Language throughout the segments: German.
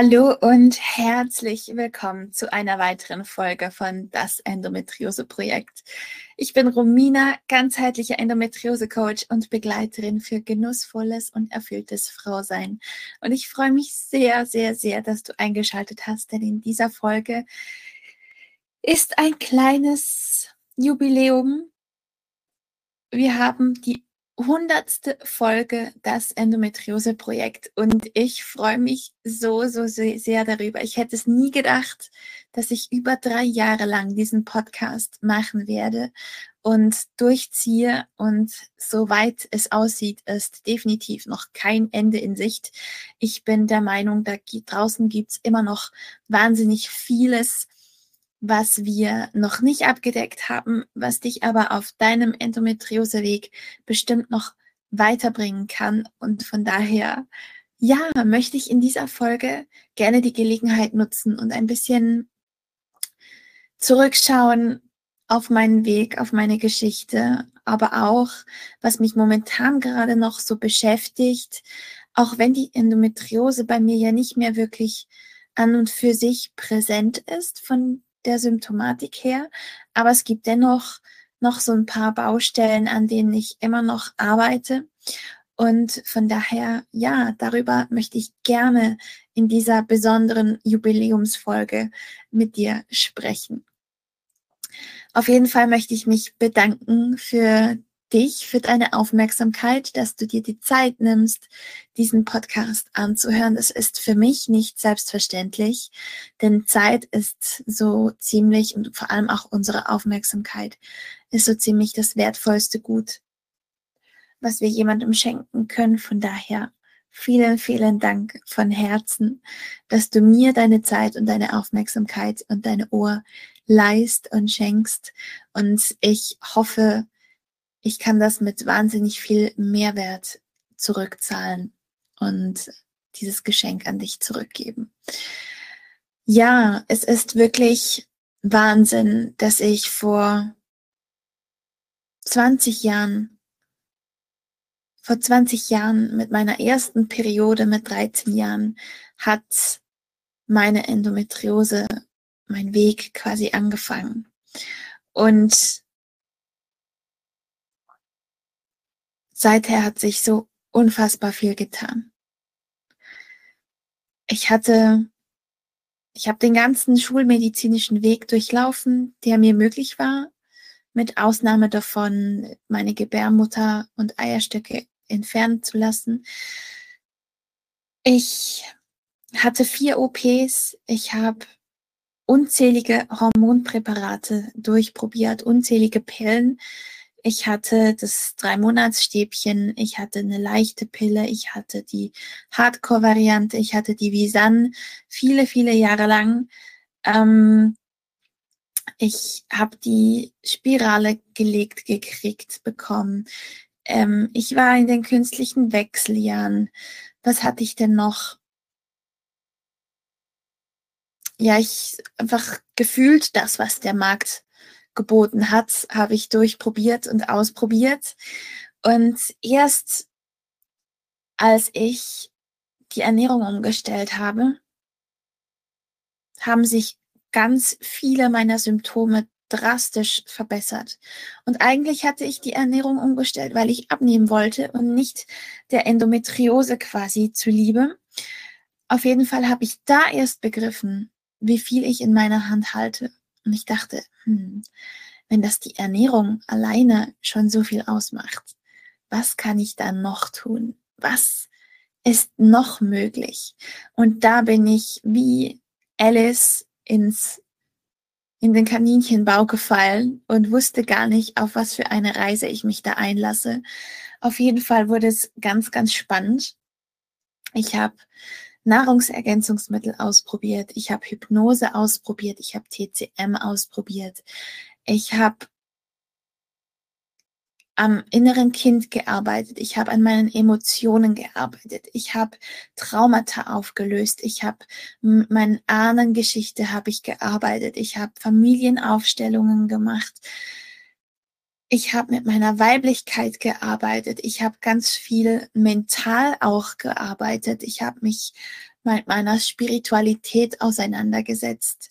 Hallo und herzlich willkommen zu einer weiteren Folge von Das Endometriose Projekt. Ich bin Romina, ganzheitliche Endometriose Coach und Begleiterin für genussvolles und erfülltes Frausein. Und ich freue mich sehr, sehr, sehr, dass du eingeschaltet hast, denn in dieser Folge ist ein kleines Jubiläum. Wir haben die hundertste Folge das Endometriose-Projekt und ich freue mich so, so sehr darüber. Ich hätte es nie gedacht, dass ich über drei Jahre lang diesen Podcast machen werde und durchziehe und soweit es aussieht, ist definitiv noch kein Ende in Sicht. Ich bin der Meinung, da draußen gibt's immer noch wahnsinnig vieles, was wir noch nicht abgedeckt haben, was dich aber auf deinem Endometrioseweg bestimmt noch weiterbringen kann. Und von daher, ja, möchte ich in dieser Folge gerne die Gelegenheit nutzen und ein bisschen zurückschauen auf meinen Weg, auf meine Geschichte, aber auch, was mich momentan gerade noch so beschäftigt, auch wenn die Endometriose bei mir ja nicht mehr wirklich an und für sich präsent ist von der Symptomatik her. Aber es gibt dennoch noch so ein paar Baustellen, an denen ich immer noch arbeite. Und von daher, ja, darüber möchte ich gerne in dieser besonderen Jubiläumsfolge mit dir sprechen. Auf jeden Fall möchte ich mich bedanken für dich für deine Aufmerksamkeit, dass du dir die Zeit nimmst, diesen Podcast anzuhören. Das ist für mich nicht selbstverständlich, denn Zeit ist so ziemlich und vor allem auch unsere Aufmerksamkeit ist so ziemlich das wertvollste Gut, was wir jemandem schenken können. Von daher vielen, vielen Dank von Herzen, dass du mir deine Zeit und deine Aufmerksamkeit und deine Ohr leist und schenkst. Und ich hoffe, ich kann das mit wahnsinnig viel Mehrwert zurückzahlen und dieses Geschenk an dich zurückgeben. Ja, es ist wirklich Wahnsinn, dass ich vor 20 Jahren, vor 20 Jahren mit meiner ersten Periode mit 13 Jahren hat meine Endometriose, mein Weg quasi angefangen. Und seither hat sich so unfassbar viel getan. Ich hatte, ich habe den ganzen schulmedizinischen Weg durchlaufen, der mir möglich war, mit Ausnahme davon, meine Gebärmutter und Eierstöcke entfernen zu lassen. Ich hatte vier OPs, ich habe unzählige Hormonpräparate durchprobiert, unzählige Pillen. Ich hatte das Drei-Monats-Stäbchen, ich hatte eine leichte Pille, ich hatte die Hardcore-Variante, ich hatte die Visan viele, viele Jahre lang. Ähm, ich habe die Spirale gelegt gekriegt bekommen. Ähm, ich war in den künstlichen Wechseljahren. Was hatte ich denn noch? Ja, ich einfach gefühlt das, was der Markt geboten hat, habe ich durchprobiert und ausprobiert. Und erst als ich die Ernährung umgestellt habe, haben sich ganz viele meiner Symptome drastisch verbessert. Und eigentlich hatte ich die Ernährung umgestellt, weil ich abnehmen wollte und nicht der Endometriose quasi zuliebe. Auf jeden Fall habe ich da erst begriffen, wie viel ich in meiner Hand halte. Und ich dachte, hm, wenn das die Ernährung alleine schon so viel ausmacht, was kann ich dann noch tun? Was ist noch möglich? Und da bin ich wie Alice ins in den Kaninchenbau gefallen und wusste gar nicht, auf was für eine Reise ich mich da einlasse. Auf jeden Fall wurde es ganz, ganz spannend. Ich habe Nahrungsergänzungsmittel ausprobiert, ich habe Hypnose ausprobiert, ich habe TCM ausprobiert, Ich habe am inneren Kind gearbeitet. Ich habe an meinen Emotionen gearbeitet. Ich habe Traumata aufgelöst. Ich habe meine Ahnengeschichte habe ich gearbeitet. Ich habe Familienaufstellungen gemacht. Ich habe mit meiner Weiblichkeit gearbeitet. Ich habe ganz viel mental auch gearbeitet. Ich habe mich mit meiner Spiritualität auseinandergesetzt.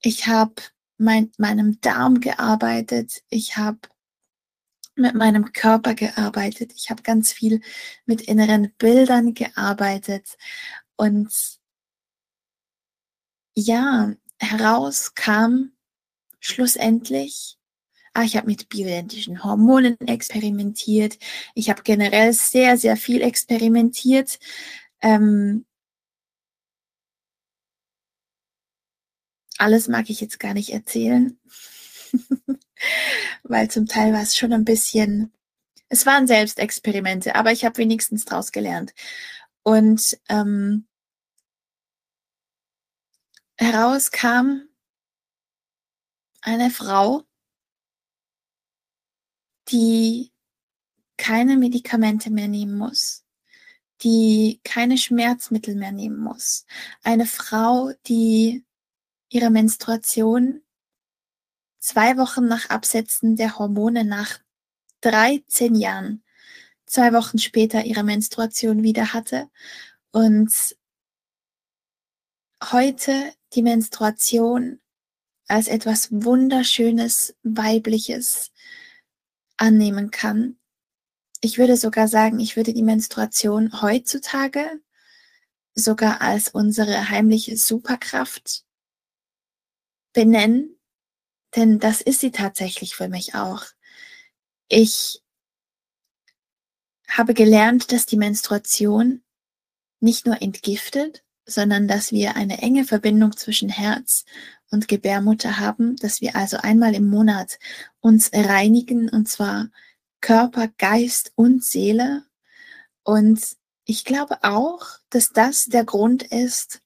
Ich habe mit meinem Darm gearbeitet. Ich habe mit meinem Körper gearbeitet. Ich habe ganz viel mit inneren Bildern gearbeitet. Und ja, heraus kam schlussendlich, ah, ich habe mit bioidentischen Hormonen experimentiert. Ich habe generell sehr, sehr viel experimentiert. Ähm, alles mag ich jetzt gar nicht erzählen. weil zum Teil war es schon ein bisschen, es waren Selbstexperimente, aber ich habe wenigstens draus gelernt. Und ähm, heraus kam eine Frau, die keine Medikamente mehr nehmen muss, die keine Schmerzmittel mehr nehmen muss. Eine Frau, die ihre Menstruation zwei Wochen nach Absetzen der Hormone nach 13 Jahren, zwei Wochen später ihre Menstruation wieder hatte und heute die Menstruation als etwas Wunderschönes, Weibliches annehmen kann. Ich würde sogar sagen, ich würde die Menstruation heutzutage sogar als unsere heimliche Superkraft benennen, denn das ist sie tatsächlich für mich auch. Ich habe gelernt, dass die Menstruation nicht nur entgiftet, sondern dass wir eine enge Verbindung zwischen Herz und Gebärmutter haben, dass wir also einmal im Monat uns reinigen und zwar Körper, Geist und Seele. Und ich glaube auch, dass das der Grund ist,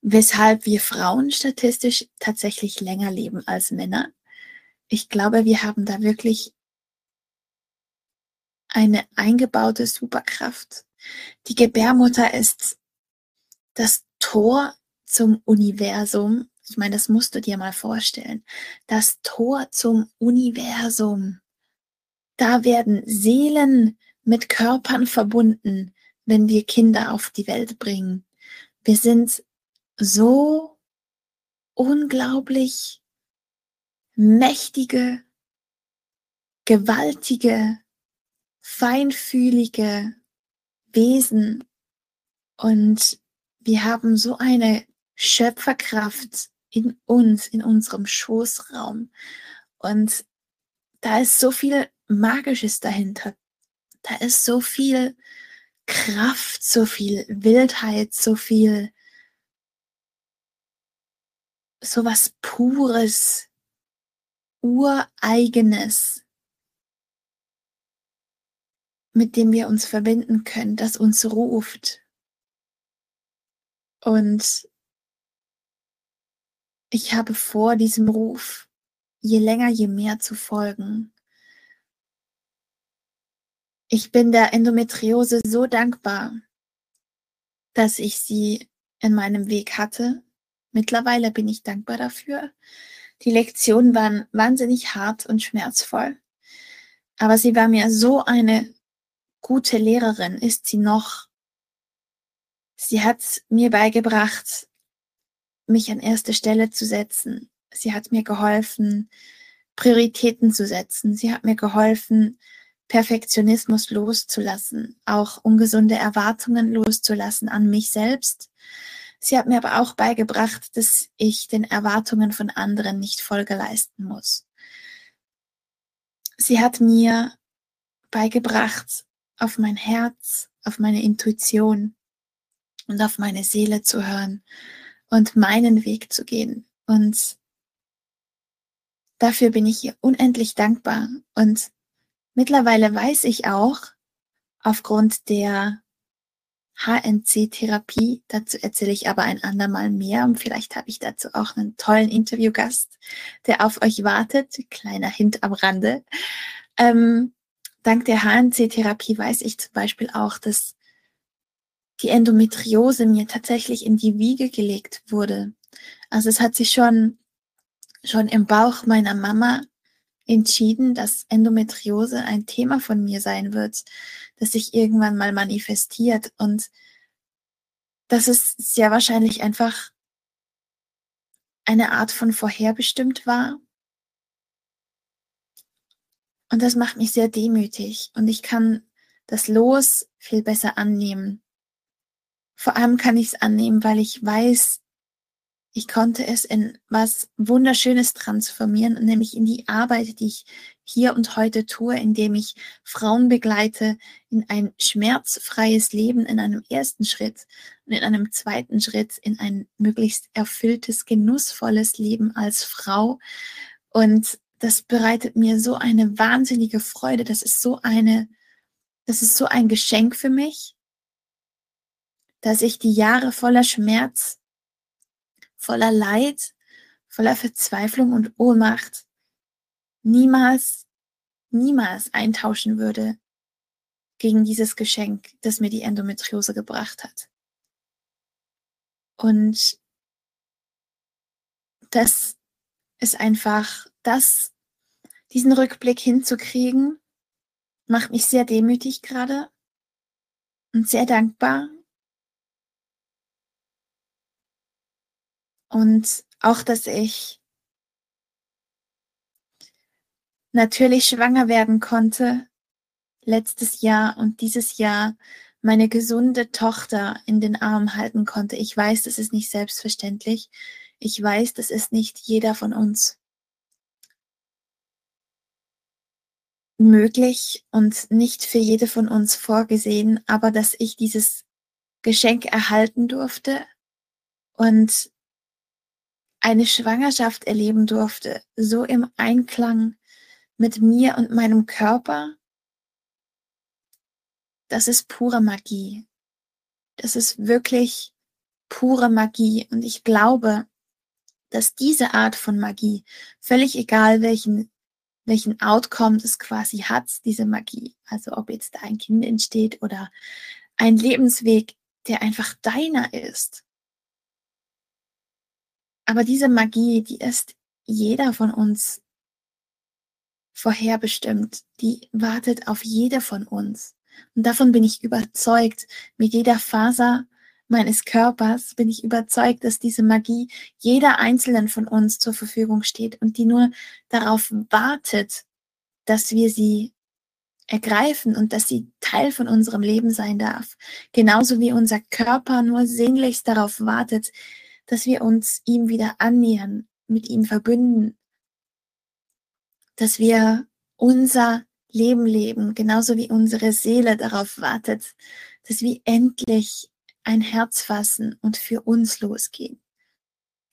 weshalb wir Frauen statistisch tatsächlich länger leben als Männer. Ich glaube, wir haben da wirklich eine eingebaute Superkraft. Die Gebärmutter ist das Tor zum Universum. Ich meine, das musst du dir mal vorstellen. Das Tor zum Universum. Da werden Seelen mit Körpern verbunden, wenn wir Kinder auf die Welt bringen. Wir sind so unglaublich mächtige, gewaltige, feinfühlige Wesen und wir haben so eine Schöpferkraft in uns, in unserem Schoßraum und da ist so viel Magisches dahinter. Da ist so viel Kraft, so viel Wildheit, so viel so was Pures, Ureigenes, mit dem wir uns verbinden können, das uns ruft. Und ich habe vor, diesem Ruf je länger, je mehr zu folgen. Ich bin der Endometriose so dankbar, dass ich sie in meinem Weg hatte Mittlerweile bin ich dankbar dafür. Die Lektionen waren wahnsinnig hart und schmerzvoll. Aber sie war mir so eine gute Lehrerin, ist sie noch. Sie hat mir beigebracht, mich an erste Stelle zu setzen. Sie hat mir geholfen, Prioritäten zu setzen. Sie hat mir geholfen, Perfektionismus loszulassen, auch ungesunde Erwartungen loszulassen an mich selbst Sie hat mir aber auch beigebracht, dass ich den Erwartungen von anderen nicht Folge leisten muss. Sie hat mir beigebracht, auf mein Herz, auf meine Intuition und auf meine Seele zu hören und meinen Weg zu gehen. Und dafür bin ich ihr unendlich dankbar. Und mittlerweile weiß ich auch, aufgrund der HNC-Therapie. Dazu erzähle ich aber ein andermal mehr und vielleicht habe ich dazu auch einen tollen Interviewgast, der auf euch wartet. Kleiner Hint am Rande. Ähm, dank der HNC-Therapie weiß ich zum Beispiel auch, dass die Endometriose mir tatsächlich in die Wiege gelegt wurde. Also es hat sich schon, schon im Bauch meiner Mama entschieden, dass Endometriose ein Thema von mir sein wird, das sich irgendwann mal manifestiert. Und das ist sehr wahrscheinlich einfach eine Art von vorherbestimmt war. Und das macht mich sehr demütig und ich kann das Los viel besser annehmen. Vor allem kann ich es annehmen, weil ich weiß, ich konnte es in was Wunderschönes transformieren, nämlich in die Arbeit, die ich hier und heute tue, indem ich Frauen begleite in ein schmerzfreies Leben in einem ersten Schritt und in einem zweiten Schritt in ein möglichst erfülltes, genussvolles Leben als Frau. Und das bereitet mir so eine wahnsinnige Freude. Das ist so eine, das ist so ein Geschenk für mich, dass ich die Jahre voller Schmerz voller Leid, voller Verzweiflung und Ohnmacht niemals, niemals eintauschen würde gegen dieses Geschenk, das mir die Endometriose gebracht hat. Und das ist einfach, das, diesen Rückblick hinzukriegen, macht mich sehr demütig gerade und sehr dankbar Und auch, dass ich natürlich schwanger werden konnte letztes Jahr und dieses Jahr meine gesunde Tochter in den Arm halten konnte. Ich weiß, das ist nicht selbstverständlich. Ich weiß, das ist nicht jeder von uns möglich und nicht für jede von uns vorgesehen, aber dass ich dieses Geschenk erhalten durfte und eine Schwangerschaft erleben durfte, so im Einklang mit mir und meinem Körper, das ist pure Magie. Das ist wirklich pure Magie. Und ich glaube, dass diese Art von Magie, völlig egal welchen, welchen Outcome es quasi hat, diese Magie, also ob jetzt da ein Kind entsteht oder ein Lebensweg, der einfach deiner ist, aber diese Magie, die ist jeder von uns vorherbestimmt. Die wartet auf jede von uns. Und davon bin ich überzeugt. Mit jeder Faser meines Körpers bin ich überzeugt, dass diese Magie jeder einzelnen von uns zur Verfügung steht und die nur darauf wartet, dass wir sie ergreifen und dass sie Teil von unserem Leben sein darf. Genauso wie unser Körper nur sehnlichst darauf wartet, dass wir uns ihm wieder annähern, mit ihm verbünden, dass wir unser Leben leben, genauso wie unsere Seele darauf wartet, dass wir endlich ein Herz fassen und für uns losgehen.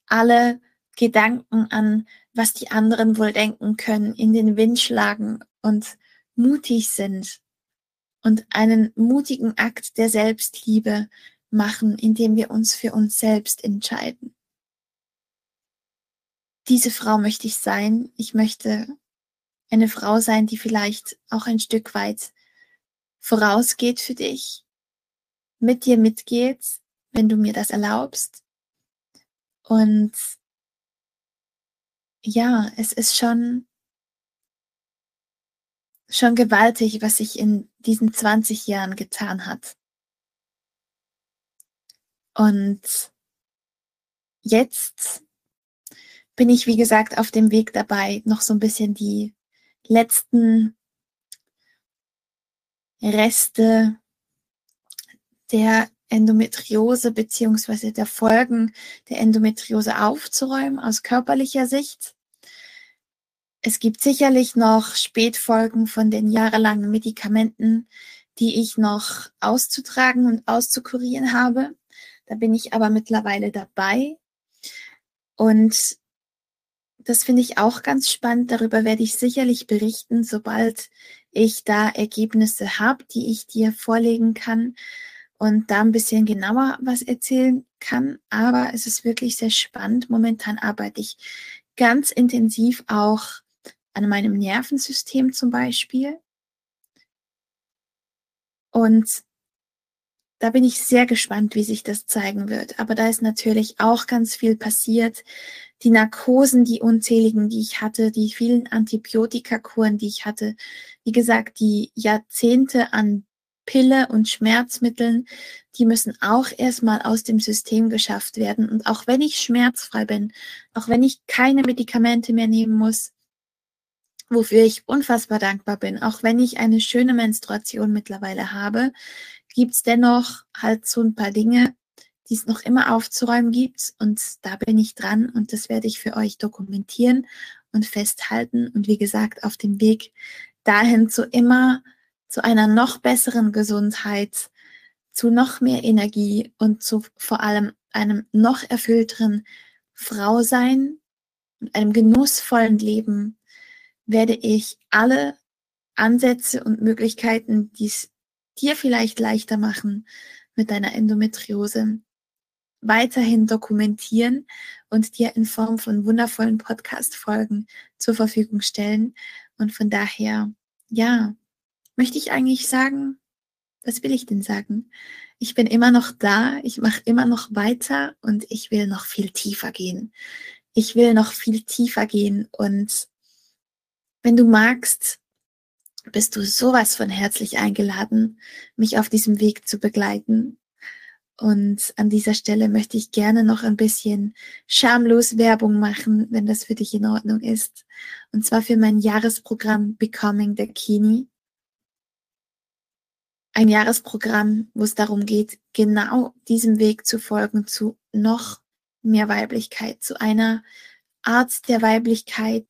Alle Gedanken an, was die anderen wohl denken können, in den Wind schlagen und mutig sind und einen mutigen Akt der Selbstliebe machen, indem wir uns für uns selbst entscheiden. Diese Frau möchte ich sein. Ich möchte eine Frau sein, die vielleicht auch ein Stück weit vorausgeht für dich, mit dir mitgeht, wenn du mir das erlaubst. Und ja, es ist schon, schon gewaltig, was sich in diesen 20 Jahren getan hat. Und jetzt bin ich, wie gesagt, auf dem Weg dabei, noch so ein bisschen die letzten Reste der Endometriose beziehungsweise der Folgen der Endometriose aufzuräumen aus körperlicher Sicht. Es gibt sicherlich noch Spätfolgen von den jahrelangen Medikamenten, die ich noch auszutragen und auszukurieren habe. Da bin ich aber mittlerweile dabei. Und das finde ich auch ganz spannend. Darüber werde ich sicherlich berichten, sobald ich da Ergebnisse habe, die ich dir vorlegen kann. und da ein bisschen genauer was erzählen kann. Aber es ist wirklich sehr spannend. Momentan arbeite ich ganz intensiv auch an meinem Nervensystem zum Beispiel. Und da bin ich sehr gespannt, wie sich das zeigen wird. Aber da ist natürlich auch ganz viel passiert. Die Narkosen, die unzähligen, die ich hatte, die vielen Antibiotikakuren, die ich hatte, wie gesagt, die Jahrzehnte an Pille und Schmerzmitteln, die müssen auch erstmal aus dem System geschafft werden. Und auch wenn ich schmerzfrei bin, auch wenn ich keine Medikamente mehr nehmen muss, wofür ich unfassbar dankbar bin, auch wenn ich eine schöne Menstruation mittlerweile habe, gibt es dennoch halt so ein paar Dinge, die es noch immer aufzuräumen gibt. Und da bin ich dran und das werde ich für euch dokumentieren und festhalten. Und wie gesagt, auf dem Weg dahin zu immer zu einer noch besseren Gesundheit, zu noch mehr Energie und zu vor allem einem noch erfüllteren Frausein und einem genussvollen Leben werde ich alle Ansätze und Möglichkeiten, die es dir vielleicht leichter machen mit deiner Endometriose, weiterhin dokumentieren und dir in Form von wundervollen Podcast-Folgen zur Verfügung stellen. Und von daher, ja, möchte ich eigentlich sagen, was will ich denn sagen? Ich bin immer noch da, ich mache immer noch weiter und ich will noch viel tiefer gehen. Ich will noch viel tiefer gehen und wenn du magst, bist du sowas von herzlich eingeladen, mich auf diesem Weg zu begleiten. Und an dieser Stelle möchte ich gerne noch ein bisschen schamlos Werbung machen, wenn das für dich in Ordnung ist. Und zwar für mein Jahresprogramm Becoming the Kini ein Jahresprogramm, wo es darum geht, genau diesem Weg zu folgen, zu noch mehr Weiblichkeit, zu einer Art der Weiblichkeit,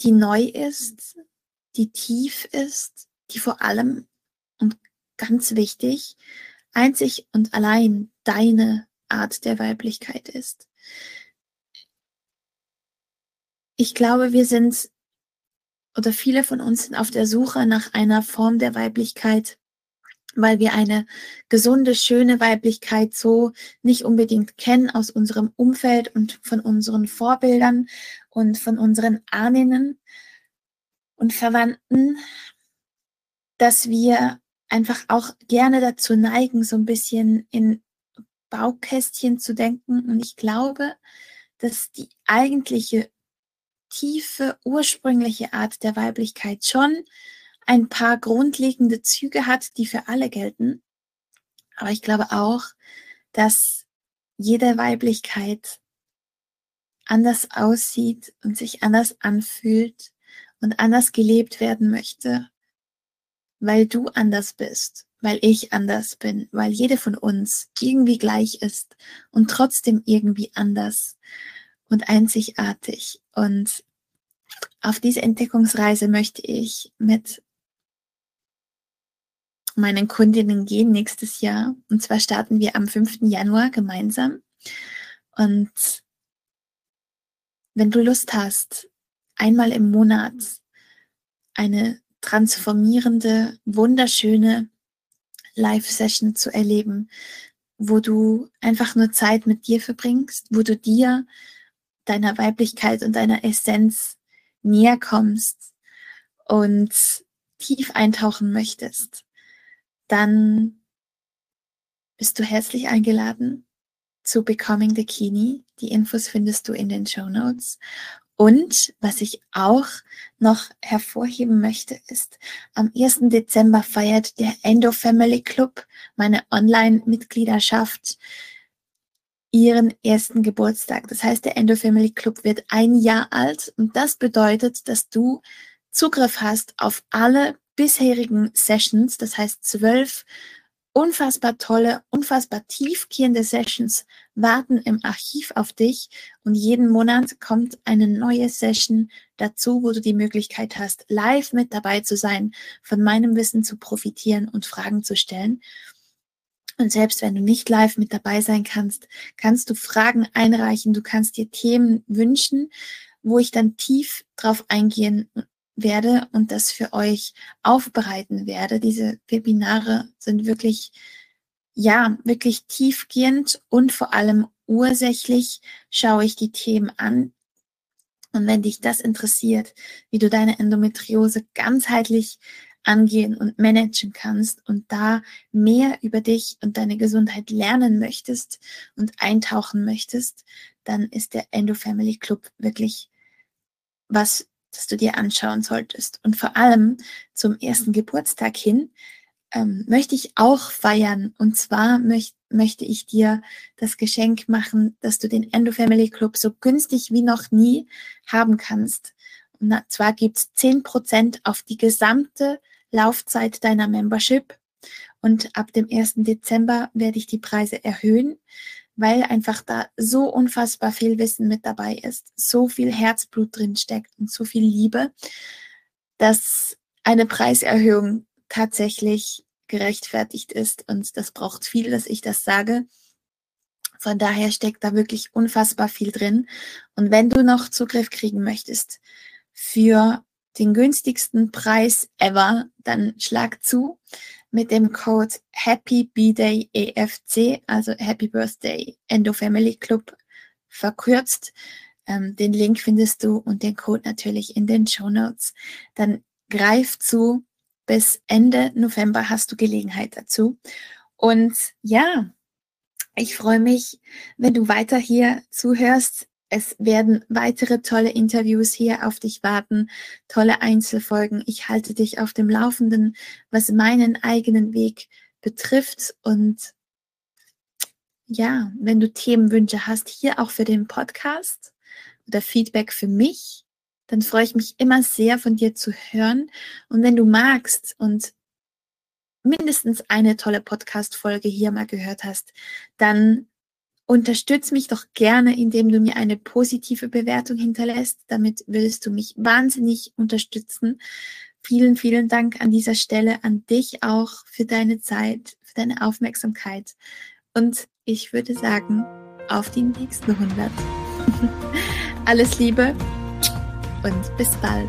die neu ist, die tief ist, die vor allem und ganz wichtig, einzig und allein deine Art der Weiblichkeit ist. Ich glaube, wir sind oder viele von uns sind auf der Suche nach einer Form der Weiblichkeit, weil wir eine gesunde, schöne Weiblichkeit so nicht unbedingt kennen aus unserem Umfeld und von unseren Vorbildern und von unseren Ahnen und Verwandten, dass wir einfach auch gerne dazu neigen, so ein bisschen in Baukästchen zu denken. Und ich glaube, dass die eigentliche tiefe, ursprüngliche Art der Weiblichkeit schon ein paar grundlegende Züge hat, die für alle gelten. Aber ich glaube auch, dass jede Weiblichkeit anders aussieht und sich anders anfühlt und anders gelebt werden möchte, weil du anders bist, weil ich anders bin, weil jede von uns irgendwie gleich ist und trotzdem irgendwie anders und einzigartig. Und auf diese Entdeckungsreise möchte ich mit meinen Kundinnen gehen nächstes Jahr. Und zwar starten wir am 5. Januar gemeinsam. Und wenn du Lust hast, einmal im Monat eine transformierende, wunderschöne Live-Session zu erleben, wo du einfach nur Zeit mit dir verbringst, wo du dir deiner Weiblichkeit und deiner Essenz näher kommst und tief eintauchen möchtest, dann bist du herzlich eingeladen zu Becoming the Kini. Die Infos findest du in den Show Notes. Und was ich auch noch hervorheben möchte, ist, am 1. Dezember feiert der Endo Family Club meine Online-Mitgliedschaft ihren ersten Geburtstag. Das heißt, der Endo Family Club wird ein Jahr alt und das bedeutet, dass du Zugriff hast auf alle bisherigen Sessions, das heißt zwölf unfassbar tolle, unfassbar tiefgehende Sessions warten im Archiv auf dich und jeden Monat kommt eine neue Session dazu, wo du die Möglichkeit hast, live mit dabei zu sein, von meinem Wissen zu profitieren und Fragen zu stellen. Und selbst wenn du nicht live mit dabei sein kannst, kannst du Fragen einreichen, du kannst dir Themen wünschen, wo ich dann tief drauf eingehen werde und das für euch aufbereiten werde. Diese Webinare sind wirklich, ja, wirklich tiefgehend und vor allem ursächlich schaue ich die Themen an. Und wenn dich das interessiert, wie du deine Endometriose ganzheitlich angehen und managen kannst und da mehr über dich und deine Gesundheit lernen möchtest und eintauchen möchtest, dann ist der Endo Family Club wirklich was, das du dir anschauen solltest. Und vor allem zum ersten Geburtstag hin ähm, möchte ich auch feiern. Und zwar möcht, möchte ich dir das Geschenk machen, dass du den Endo Family Club so günstig wie noch nie haben kannst. Und zwar gibt's zehn Prozent auf die gesamte Laufzeit deiner Membership. Und ab dem 1. Dezember werde ich die Preise erhöhen, weil einfach da so unfassbar viel Wissen mit dabei ist, so viel Herzblut drin steckt und so viel Liebe, dass eine Preiserhöhung tatsächlich gerechtfertigt ist. Und das braucht viel, dass ich das sage. Von daher steckt da wirklich unfassbar viel drin. Und wenn du noch Zugriff kriegen möchtest für den günstigsten Preis ever, dann schlag zu mit dem Code Happy B-Day EFC, also Happy Birthday Endo Family Club verkürzt. Ähm, den Link findest du und den Code natürlich in den Show Notes. Dann greif zu. Bis Ende November hast du Gelegenheit dazu. Und ja, ich freue mich, wenn du weiter hier zuhörst. Es werden weitere tolle Interviews hier auf dich warten, tolle Einzelfolgen. Ich halte dich auf dem Laufenden, was meinen eigenen Weg betrifft. Und ja, wenn du Themenwünsche hast, hier auch für den Podcast oder Feedback für mich, dann freue ich mich immer sehr von dir zu hören. Und wenn du magst und mindestens eine tolle Podcast-Folge hier mal gehört hast, dann Unterstütz mich doch gerne, indem du mir eine positive Bewertung hinterlässt. Damit würdest du mich wahnsinnig unterstützen. Vielen, vielen Dank an dieser Stelle an dich auch für deine Zeit, für deine Aufmerksamkeit. Und ich würde sagen, auf die nächsten 100. Alles Liebe und bis bald.